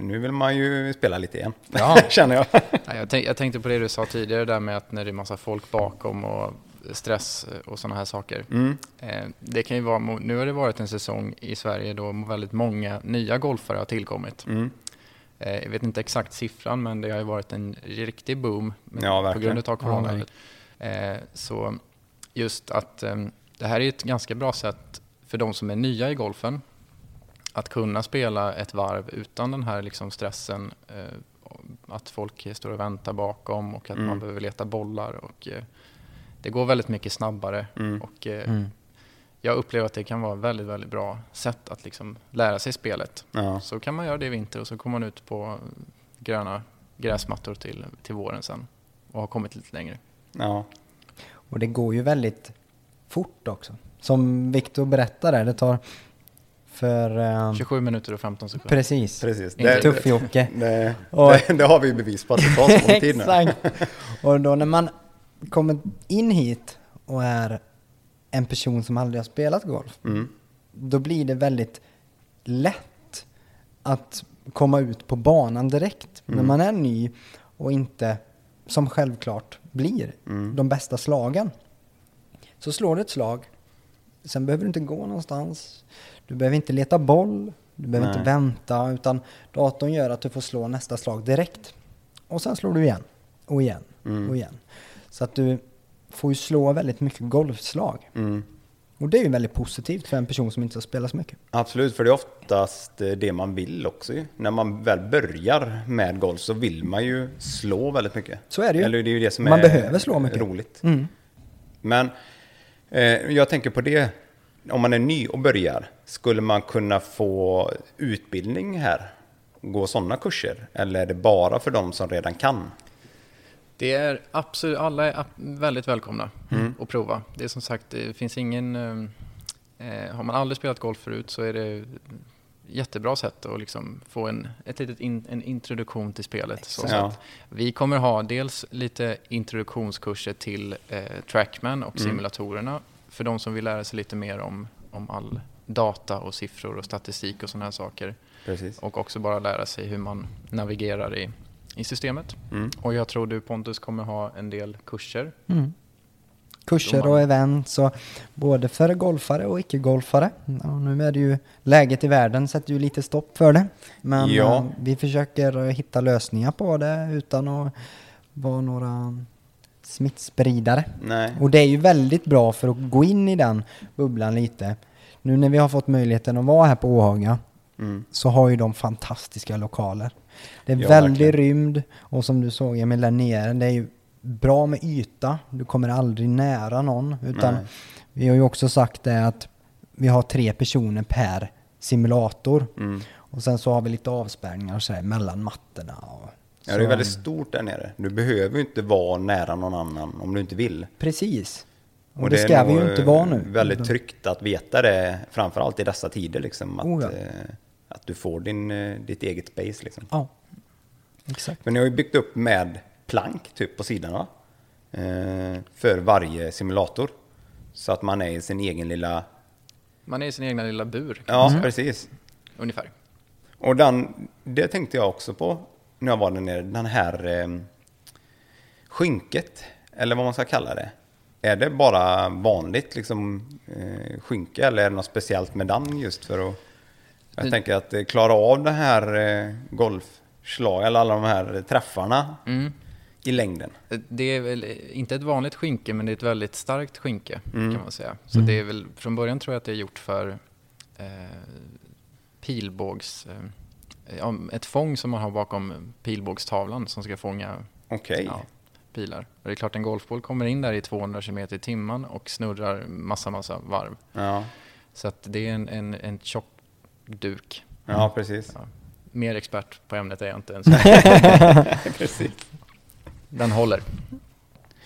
nu vill man ju spela lite igen, Ja. känner jag. Ja, jag, tänk, jag tänkte på det du sa tidigare där med att när det är massa folk bakom och stress och sådana här saker. Mm. Eh, Det kan ju vara, nu har det varit en säsong i Sverige då väldigt många nya golfare har tillkommit. Mm. Eh, Jag vet inte exakt siffran men det har ju varit en riktig boom med- Ja, på grund av Ja, corona. verkligen. Eh, Så just att eh, det här är ett ganska bra sätt för de som är nya i golfen att kunna spela ett varv utan den här liksom stressen eh, att folk står och väntar bakom och att Mm. man behöver leta bollar. Och, det går väldigt mycket snabbare Mm. och Mm. Jag upplever att det kan vara ett väldigt, väldigt bra sätt att liksom lära sig spelet. Ja. Så kan man göra det i vinter och så kommer man ut på gröna gräsmattor till, till våren sen och har kommit lite längre. Ja. Och det går ju väldigt fort också. Som Viktor berättade, det tar för... ehm, 27 minuter och 15 sekunder. precis. Precis. Inte Det, Tuff-Jocke. det, Och- det, det har vi ju bevis på att det tar så lång tid nu. Exakt. Och då när man kommer in hit och är en person som aldrig har spelat golf, Mm. då blir det väldigt lätt att komma ut på banan direkt. När Mm. man är ny och inte, som självklart blir, Mm. de bästa slagen. Så slår du ett slag sen behöver du inte gå någonstans. Du behöver inte leta boll, du behöver Nej. inte vänta, utan datorn gör att du får slå nästa slag direkt. Och sen slår du igen, och igen, Mm. och igen. Så att du får ju slå väldigt mycket golfslag. Mm. Och det är ju väldigt positivt för en person som inte har spelat så mycket. Absolut, för det är oftast eh, det man vill också. När man väl börjar med golf så vill man ju slå väldigt mycket. Så är det ju. Eller det är ju det som Man är behöver slå mycket. roligt. Mm. Men eh, jag tänker på det, om man är ny och börjar, skulle man kunna få utbildning här? Gå sådana kurser? Eller är det bara för de som redan kan? Det är absolut, alla är väldigt välkomna Mm. att prova. Det är som sagt, det finns ingen... eh, Eh, har man aldrig spelat golf förut så är det jättebra sätt att liksom få en, ett litet in, en introduktion till spelet. Så, Ja. vi kommer ha dels lite introduktionskurser till eh, Trackman och Mm. simulatorerna för de som vill lära sig lite mer om, om all data och siffror och statistik och sådana här saker. Precis. Och också bara lära sig hur man navigerar i, i systemet. Mm. Och jag tror du Pontus kommer ha en del kurser. Mm. Kurser och events och både för golfare och icke-golfare. Nu är det ju läget i världen sätter ju lite stopp för det. Men Ja. eh, vi försöker hitta lösningar på det utan att vara några smittspridare. Nej. Och det är ju väldigt bra för att gå in i den bubblan lite. Nu när vi har fått möjligheten att vara här på Åhaga Mm. så har ju de fantastiska lokaler. Det är Ja, väldigt verkligen. rymd och som du såg Emil där nere, det är ju bra med yta. Du kommer aldrig nära någon. Utan Nej. vi har ju också sagt det att vi har tre personer per simulator. Mm. Och sen så har vi lite avspärrningar så här mellan mattorna. Och Ja, det är så- väldigt stort där nere. Du behöver ju inte vara nära någon annan om du inte vill. Precis. Och, Och det, är ska vi ju inte eh, vara nu. Väldigt tryggt att veta det, framförallt i dessa tider liksom. Att, Oh ja. Att du får din, eh, ditt eget space liksom. Ja, exakt. Men ni har ju byggt upp med plank typ på sidan va? Eh, för varje simulator. Så att man är i sin egen lilla... Man är i sin egna lilla bur, Ja, säga. precis. ungefär. Och den, det tänkte jag också på när jag var där nere. Den här eh, skynket, eller vad man ska kalla det. Är det bara vanligt liksom, eh, skynke eller är det något speciellt med den just för att... Jag tänker att eh, klara av det här eh, golfslag, eller alla de här träffarna Mm. i längden. Det är väl inte ett vanligt skynke, men det är ett väldigt starkt skynke Mm. kan man säga. Så det är väl, från början tror jag att det är gjort för eh, pilbågs... Eh, ett fång som man har bakom pilbågstavlan som ska fånga Okej. ja, pilar. Och det är klart en golfboll kommer in där i 200 km i timmen och snurrar massa, massa varv. Ja. Så att det är en, en, en tjock duk. ja, precis. Ja. Mer expert på ämnet är jag inte ens. precis. Den håller.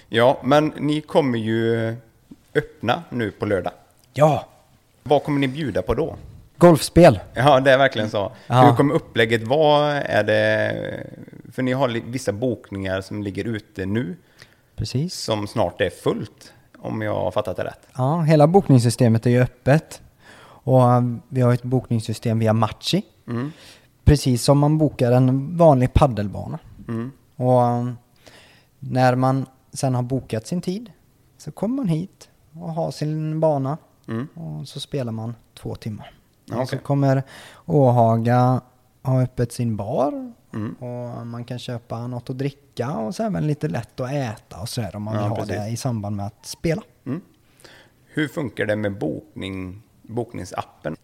Ja, men ni kommer ju öppna nu på lördag. Ja, Vad kommer ni bjuda på då? golfspel. Ja, det är verkligen så. Ja. Hur kommer upplägget vara? Är det... För ni har vissa bokningar som ligger ute nu, Precis. som snart är fullt, om jag har fattat det rätt. Ja, hela bokningssystemet är ju öppet. Och um, vi har ett bokningssystem via Matchi. Mm. Precis som man bokar en vanlig paddelbana. Mm. Och um, när man sen har bokat sin tid så kommer man hit och har sin bana Mm. och så spelar man två timmar. Ja, Och så kommer Åhaga ha öppet sin bar Mm. och man kan köpa något att dricka och så även lite lätt att äta och sådär om man Ja, vill ha precis. det i samband med att spela. Mm. Hur funkar det med bokning, bokningsappen?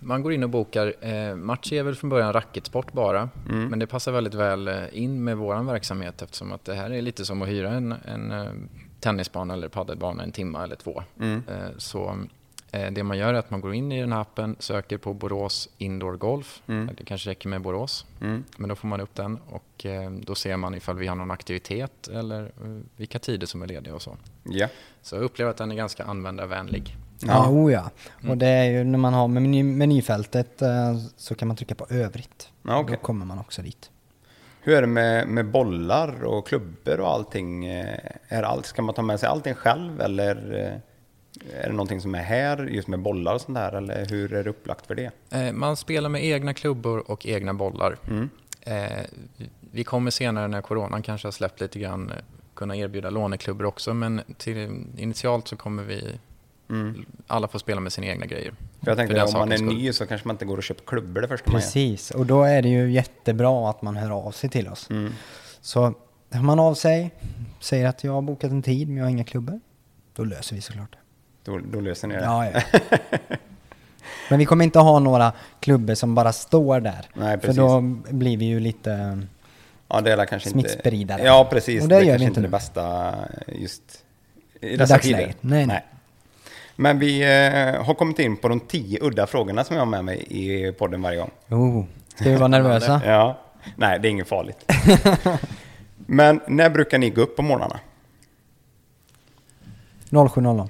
Man går in och bokar. Eh, match är väl från början racketsport bara. Mm. Men det passar väldigt väl eh, in med vår verksamhet eftersom att det här är lite som att hyra en, en eh, tennisbana eller paddelbana en timme eller två. Mm. Eh, så eh, det man gör är att man går in i den här appen, söker på Borås Indoor Golf. Mm. Det kanske räcker med Borås. Mm. Men då får man upp den och då ser man ifall vi har någon aktivitet eller vilka tider som är lediga och så. Ja. Så jag upplever att den är ganska användarvänlig. Ja, Ja. oh ja. Och det är ju när man har meny, menyfältet eh, så kan man trycka på övrigt. Ja, okej. Då kommer man också dit. Hur är det med, med bollar och klubbor och allting? Eh, Är allt, ska man ta med sig allting själv eller eh, är det någonting som är här just med bollar och sånt där? Eller hur är det upplagt för det? Man spelar med egna klubbor och egna bollar. Mm. Vi kommer senare när coronan kanske har släppt lite grann kunna erbjuda låneklubbor också men till, initialt så kommer vi Alla får spela med sina egna grejer. För jag tänkte För om man är skull. ny så kanske man inte går och köper klubbor det första. Precis, och då är det ju jättebra att man hör av sig till oss. Mm. Så hör man av sig, säger att jag har bokat en tid men jag har inga klubbor. Då löser vi såklart det. Då, då löser ni det. Ja, ja. Men vi kommer inte ha några klubbor som bara står där. Nej, för precis. då blir vi ju lite... Ja, det är kanske inte... Smittspridare. Ja, precis. Och det det är gör kanske vi inte inte det bästa just i dessa tider. Nej, nej. Men vi eh, har kommit in på de tio udda frågorna som jag har med mig i podden varje gång. Oh, ska vi vara nervösa? Ja. Nej, det är inget farligt. Men när brukar ni gå upp på morgnarna? 07.00.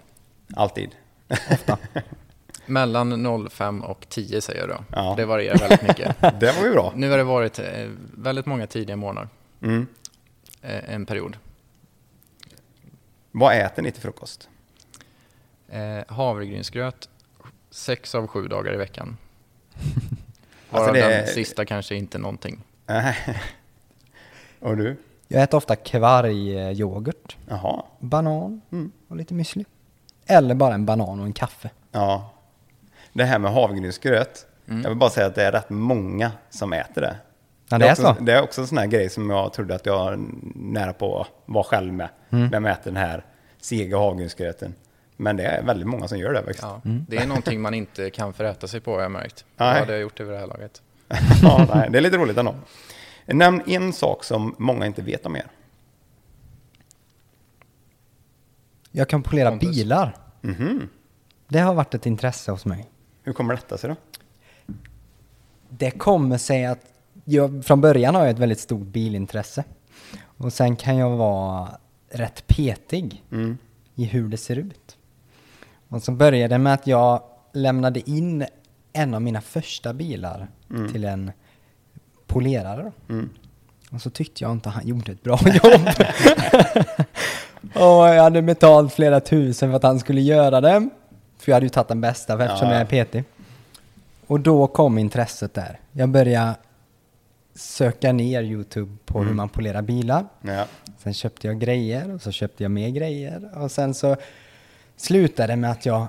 Alltid? Mellan 05 och 10 säger jag då. Ja. Det varierar väldigt mycket. Det var ju bra. nu har det varit eh, väldigt många tidiga morgnar. Mm. Eh, en period. Vad äter ni till frukost? Eh, havregrynsgröt sex av sju dagar i veckan. Alltså Varav det den är- sista kanske inte någonting. och du? Jag äter ofta kvargyoghurt, Jaha. banan Mm. och lite müsli. Eller bara en banan och en kaffe. Ja. Det här med havregrynsgröt. Jag vill bara säga att det är rätt många som äter det. Ja, det är också, så. Det är också en sån här grej som jag trodde att jag nära på var själv med. Mm. När man äter den här sega havregrynsgröten. Men det är väldigt många som gör det faktiskt. Ja, Mm. Det är någonting man inte kan föräta sig på har jag märkt. Nej. Ja, det har jag gjort över det här laget. ja, nej, det är lite roligt ändå. Nämn en sak som många inte vet om er. Jag kan polera Pontus. bilar. Mhm. Det har varit ett intresse hos mig. Hur kommer detta sig då? Det kommer sig att jag, från början har jag ett väldigt stort bilintresse. Och sen kan jag vara rätt petig Mm. i hur det ser ut. Och så började det med att jag lämnade in en av mina första bilar till en polerare. Mm. Och så tyckte jag inte han gjorde ett bra jobb. och jag hade betalt flera tusen för att han skulle göra det. För jag hade ju tagit den bästa för eftersom Ja. jag är petig. Och då kom intresset där. Jag började söka ner YouTube på hur man polerar bilar. Ja. Sen köpte jag grejer och så köpte jag mer grejer. Och sen så slutade det med att jag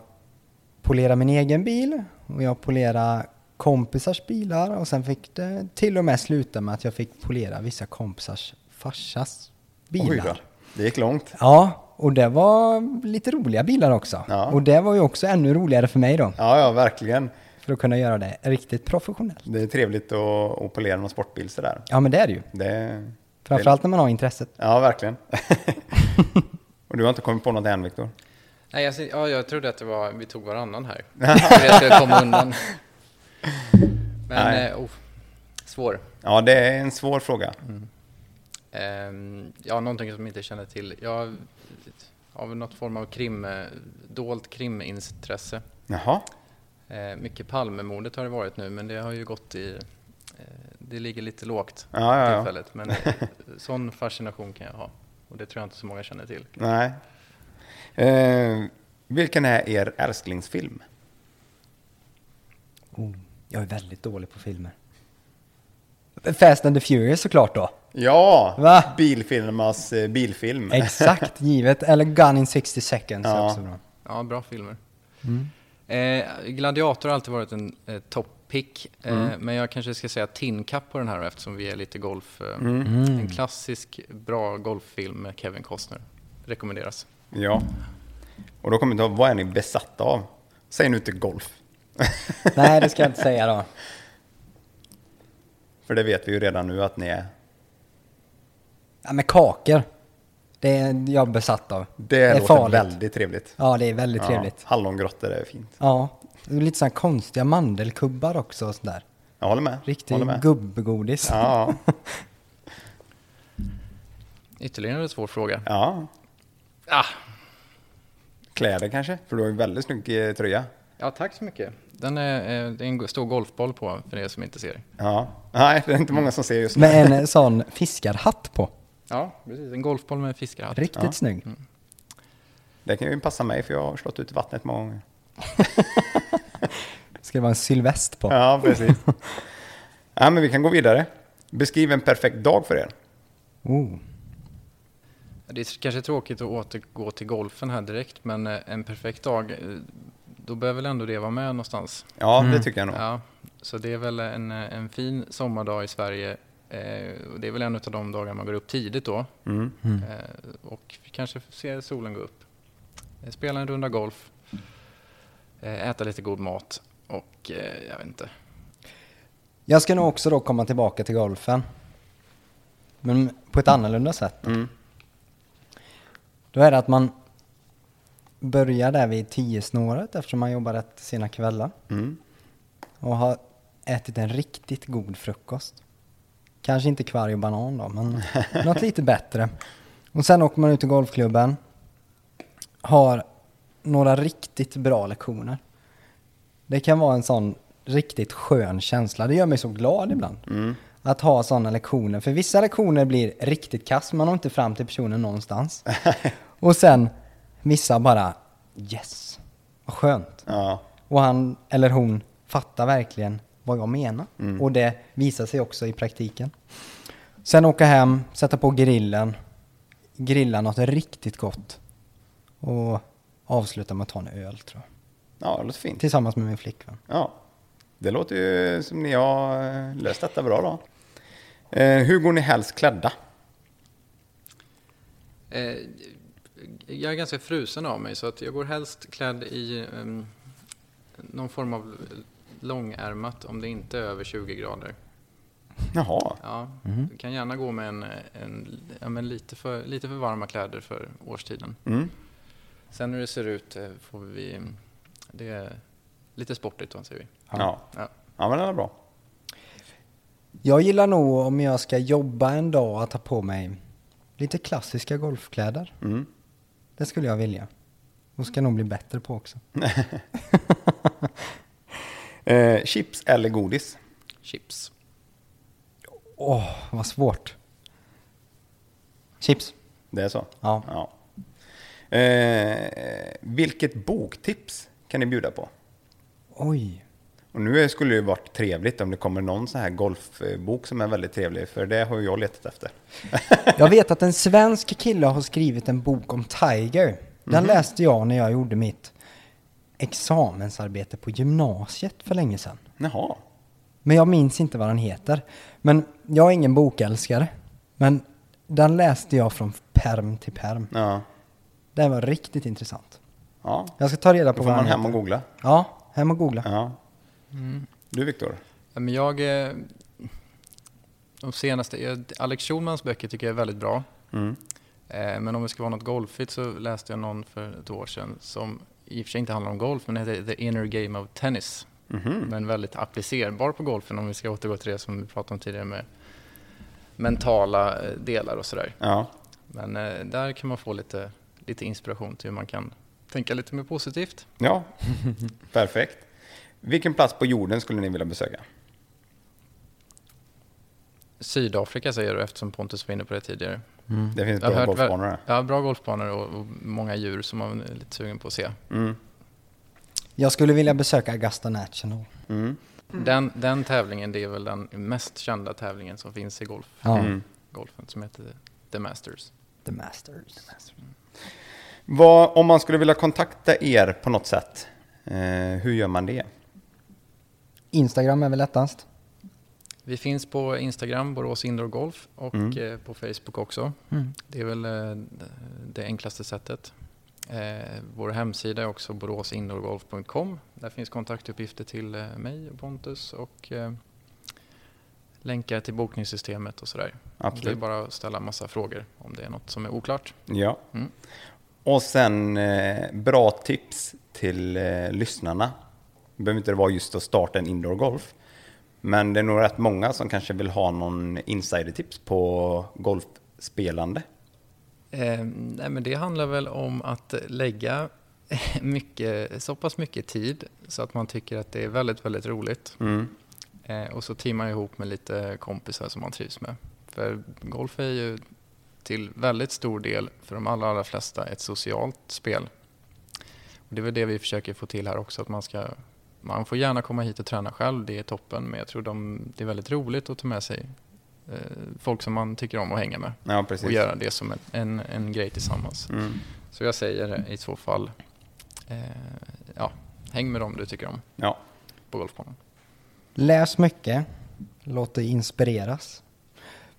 polerade min egen bil och jag polerade kompisars bilar och sen fick det till och med sluta med att jag fick polera vissa kompisars farsas Oj bilar. Det gick långt. Ja, och det var lite roliga bilar också. Ja. Och det var ju också ännu roligare för mig då, Ja, ja, verkligen. för att kunna göra det riktigt professionellt. Det är trevligt att, att polera någon sportbil sådär. Ja, men det är det ju. Det, Framförallt när man har intresset. Ja, verkligen. Och du har inte kommit på något än, Viktor? Nej, jag, ser- ja, jag trodde att det var, vi tog varannan här. För jag skulle komma undan. Men, eh, oh, svår. Ja, det är en svår fråga. Ehm, ja, någonting som jag inte känner till. Jag av något form av krim, eh, dolt krimintresse. Jaha. Eh, mycket Palmemordet har det varit nu, men det har ju gått i... Eh, det ligger lite lågt Ja, ja, ja. tillfället, men eh, sån fascination kan jag ha. Och det tror jag inte så många känner till. Nej. Eh, vilken är er älsklingsfilm? Oh, jag är väldigt dålig på filmer. Fast and the Furious såklart då. Ja! Va? Bilfilmas eh, bilfilm. Exakt, givet. Eller Gun in 60 seconds Ja. också bra. Ja, bra filmer. Eh, Gladiator har alltid varit en eh, top-pick, eh, men jag kanske ska säga Tin Cup på den här eftersom vi är lite golf. Eh, En klassisk bra golffilm med Kevin Costner. Rekommenderas. Ja. Och då kommer jag inte ihåg, vad är ni besatta av? Säg nu inte golf. Nej, det ska jag inte säga då. För det vet vi ju redan nu att ni är. Ja, men kakor. Det är jag besatt av. Det, är låter farligt. väldigt trevligt. Ja, det är väldigt Ja, trevligt. Hallongrottor är fint. Ja, det är lite sådana konstiga mandelkubbar också och sådär. Jag håller med. Riktig håller med. gubbgodis. Ja, Ytterligare en svår fråga. ja. Ah, Kläder kanske? För du har ju väldigt snygg eh, tröja. ja, tack så mycket. Den är, eh, det är en stor golfboll på för er som inte ser. Ja. Nej, det är inte många som ser just nu. Med en sån fiskarhatt på. Ja, precis. En golfboll med fiskarhatt. Riktigt Ja. snygg. Det kan ju passa mig för jag har slått ut i vattnet många gånger. Ska det vara en sylvest på. Ja, precis. ja, men vi kan gå vidare. Beskriv en perfekt dag för er. Oh. Det är kanske tråkigt att återgå till golfen här direkt, men eh, en perfekt dag, eh, då behöver väl ändå det vara med någonstans. Ja, Mm. det tycker jag nog. Ja, så det är väl en, eh, en fin sommardag i Sverige. Och det är väl en av de dagar man går upp tidigt då Mm. eh, och vi kanske ser solen gå upp. Spela en runda golf, äta lite god mat och jag vet inte. Jag ska nog också då komma tillbaka till golfen. Men på ett annorlunda sätt. Mm. Då är det att man börjar där vid tio snåret eftersom man jobbar rätt sena kvällar. Mm. Och har ätit en riktigt god frukost. Kanske inte kvarg och banan då, men något lite bättre. Och sen åker man ut till golfklubben. Har några riktigt bra lektioner. Det kan vara en sån riktigt skön känsla. Det gör mig så glad ibland. Mm. Att ha sådana lektioner. För vissa lektioner blir riktigt kass. Man når inte fram till personen någonstans. Och sen vissa bara yes. Vad skönt. Ja. Och han eller hon fattar verkligen vad jag menar. Mm. Och det visar sig också i praktiken. Sen åka hem, sätta på grillen, grilla något riktigt gott. Och avsluta med att ta en öl tror jag. ja, det låter fint. Tillsammans med min flickvän. Ja, det låter ju som ni har eh, löst detta bra då. Eh, hur går ni helst klädda? Eh, jag är ganska frusen av mig så att jag går helst klädd i ehm, någon form av långärmat om det inte är över 20 grader. Jaha, Ja, Mhm. Du kan gärna gå med en, en, ja, men lite, för, lite för varma kläder för årstiden. mm. Sen hur det ser ut eh, får vi... Det är lite sportigt anser vi. ja. Ja. Ja, men det är bra. Jag gillar nog om jag ska jobba en dag att ta på mig lite klassiska golfkläder. Mm. Det skulle jag vilja. Och ska nog bli bättre på också. Eh, chips eller godis? Chips. Åh, vad svårt. Chips. Det är så? Ja. ja. Eh, vilket boktips kan ni bjuda på? Oj. Och nu skulle det ju varit trevligt om det kommer någon sån här golfbok som är väldigt trevlig, för det har ju jag letat efter. Jag vet att en svensk kille har skrivit en bok om Tiger. Den läste jag när jag gjorde mitt examensarbete på gymnasiet för länge sedan. Jaha. Men jag minns inte vad den heter. Men jag är ingen bokälskare. Men den läste jag från perm till perm. Ja. Den var riktigt intressant. ja. Jag ska ta reda Då på får vad man hem och googla. Ja, hem och googla. Ja. Du Viktor? Jag... eh, De senaste... Alex Schulmans böcker tycker jag är väldigt bra. Mm. Eh, Men om det ska vara något golfigt så läste jag någon för ett år sedan som i och för sig inte handlar om golf men heter The Inner Game of Tennis. Mhm. Men väldigt applicerbar på golfen om vi ska återgå till det som vi pratade om tidigare med mentala eh, delar och sådär. Ja. Men där kan man få lite, lite inspiration till hur man kan tänka lite mer positivt. Ja, perfekt. Vilken plats på jorden skulle ni vilja besöka? Sydafrika säger du eftersom Pontus var inne på det tidigare. Det finns bra hört golfbanor där. Ja, bra golfbanor och, och många djur som man är lite sugen på att se. Mm. Jag skulle vilja besöka Augusta National. Mm. Den, den tävlingen, det är väl den mest kända tävlingen som finns i golf, Ja, Mm. golfen som heter The Masters. The Masters. Vad, om man skulle vilja kontakta er på något sätt, eh, hur gör man det? Instagram är väl lättast? Vi finns på Instagram, Borås Indoor Golf och Mm. eh, på Facebook också. Mm. Det är väl eh, det enklaste sättet. Eh, vår hemsida är också boråsindoorgolf.com. Där finns kontaktuppgifter till mig och Pontus och länkar till bokningssystemet och sådär. Det är Absolut. bara att ställa massa frågor om det är något som är oklart. Ja. Mm. Och sen bra tips till lyssnarna. Det behöver inte vara just att starta en indoor golf. Men det är nog rätt många som kanske vill ha någon insidertips på golfspelande. Eh, nej, men det handlar väl om att lägga mycket, så pass mycket tid så att man tycker att det är väldigt, väldigt roligt. Mm. Eh, och så teamar ihop med lite kompisar som man trivs med. För golf är ju till väldigt stor del, för de allra, allra flesta, ett socialt spel. Och det är väl det vi försöker få till här också, att man ska man får gärna komma hit och träna själv, det är toppen, men jag tror de, det är väldigt roligt att ta med sig eh, folk som man tycker om att hänga med Ja, precis. och göra det som en, en, en grej tillsammans. Mm. Så jag säger i så fall, eh, ja, häng med dem du tycker om Ja, på golfbanan. Läs mycket, låt dig inspireras.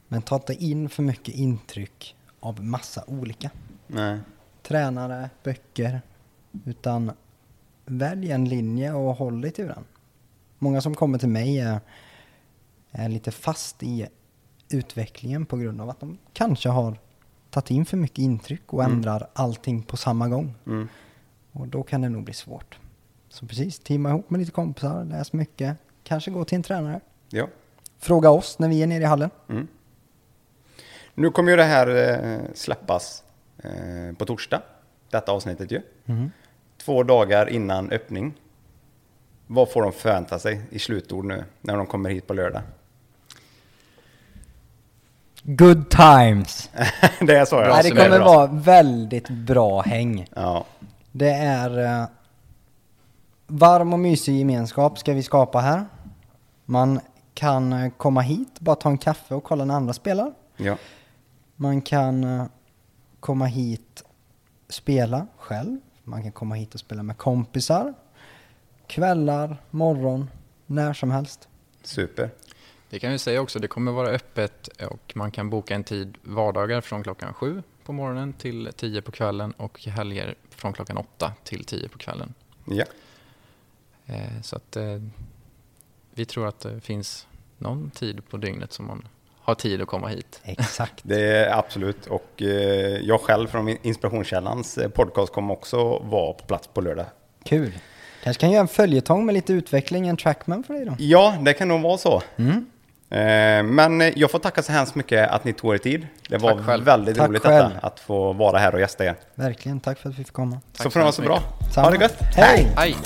Men ta inte in för mycket intryck av massa olika. nej. Tränare, böcker. Utan välj en linje och håll dig till den. Många som kommer till mig är, är lite fast i utvecklingen på grund av att de kanske har tagit in för mycket intryck och Mm. ändrar allting på samma gång. Mm. Och då kan det nog bli svårt. Så precis, teama ihop med lite kompisar, läs mycket, kanske gå till en tränare. Ja. Fråga oss när vi är nere i hallen. Mm. Nu kommer ju det här eh, släppas eh, på torsdag, detta avsnittet ju. Två dagar innan öppning. Vad får de förvänta sig i slutord nu när de kommer hit på lördag? Good times! det är så Nej, ja. det som är kommer vara väldigt bra häng. ja. Det är eh, varm och mysig gemenskap ska vi skapa här. Man kan eh, komma hit, bara ta en kaffe och kolla när andra spelar. Ja. Man kan eh, komma hit, spela själv. Man kan komma hit och spela med kompisar. Kvällar, morgon, när som helst. Super. Det kan vi säga också, det kommer vara öppet och man kan boka en tid vardagar från klockan sju på morgonen till tio på kvällen och helger från klockan åtta till tio på kvällen. Ja. Eh, Så att eh, vi tror att det finns någon tid på dygnet som man har tid att komma hit. Exakt. Det är absolut. Och eh, jag själv från Inspirationskällans eh, podcast kommer också vara på plats på lördag. Kul. Kanske kan göra en följetong med lite utveckling, en trackman för dig då. Ja, det kan nog vara så. Mm. Eh, Men jag får tacka så hemskt mycket att ni tog er tid. Det var Tack själv. väldigt Tack roligt detta, att få vara här och gästa er. Verkligen, tack för att vi fick komma. så får det vara så bra. mycket. Ha det gött. Hej! Hej!